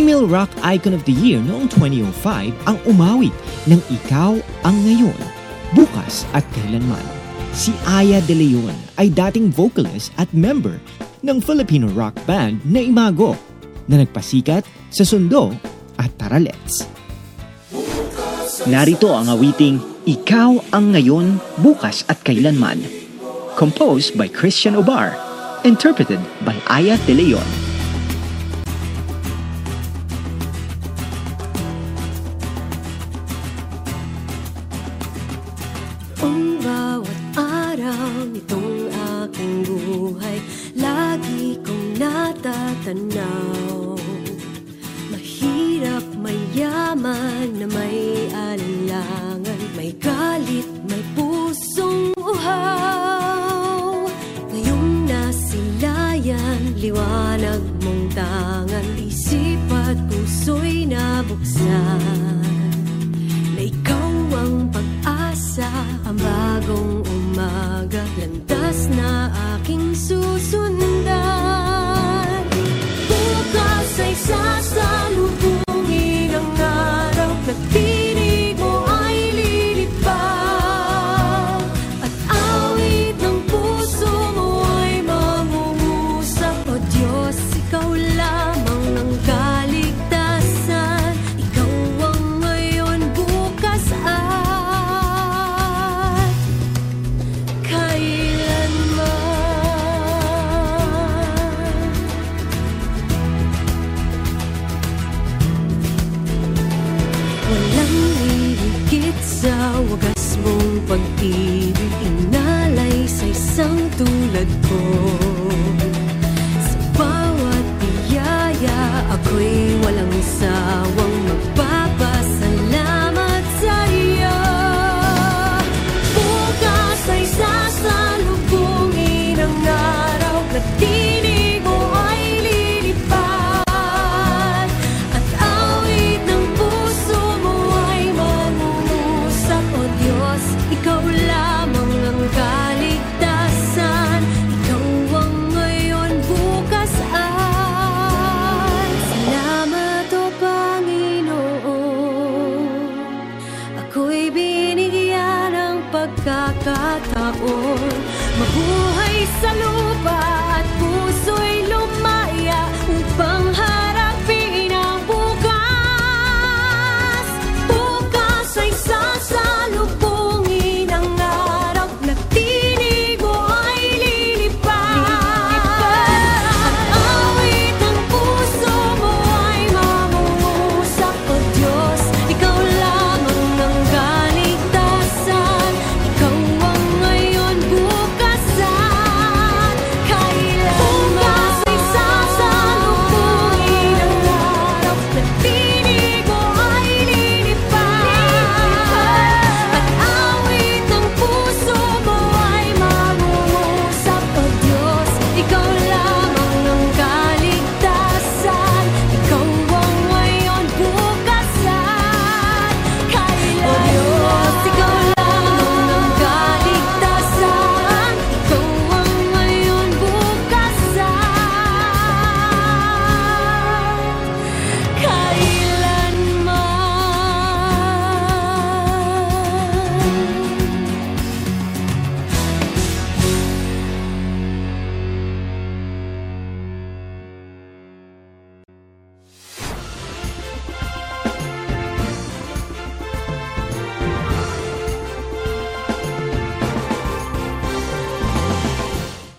Female Rock Icon of the Year noong 2005 ang umawit ng Ikaw ang Ngayon, Bukas at Kailanman. Si Aya De Leon ay dating vocalist at member ng Filipino rock band na Imago na nagpasikat sa Sundo at Taralets. Narito ang awiting Ikaw ang Ngayon, Bukas at Kailanman composed by Christian Obar, interpreted by Aya De Leon. Natatanaw Mahirap, mayaman na may alinlangan May galit, may pusong uhaw. Ngayong nasilayan, liwanag mong tangan sa wagas mong pag-ibig Inalay sa isang tulad ko. Sa bawat biyaya Ako'y walang sawang pagkakataon. Mabuhay sa lupa